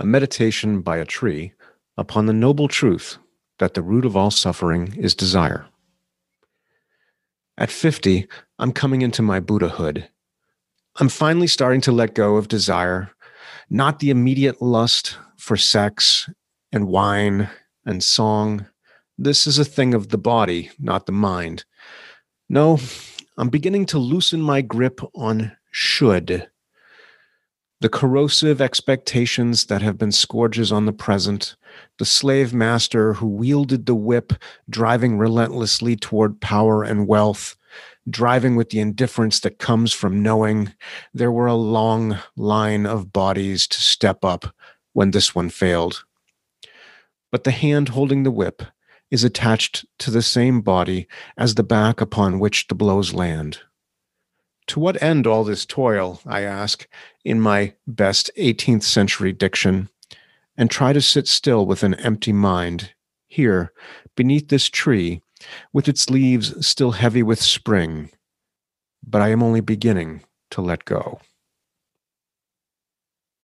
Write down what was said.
a meditation by a tree upon the noble truth that the root of all suffering is desire. At 50, I'm coming into my Buddhahood. I'm finally starting to let go of desire, not the immediate lust for sex and wine and song. This is a thing of the body, not the mind. No, I'm beginning to loosen my grip on should. The corrosive expectations that have been scourges on the present, the slave master who wielded the whip, driving relentlessly toward power and wealth, driving with the indifference that comes from knowing there were a long line of bodies to step up when this one failed. But the hand holding the whip is attached to the same body as the back upon which the blows land. To what end all this toil, I ask, in my best 18th century diction, and try to sit still with an empty mind, here, beneath this tree, with its leaves still heavy with spring. But I am only beginning to let go.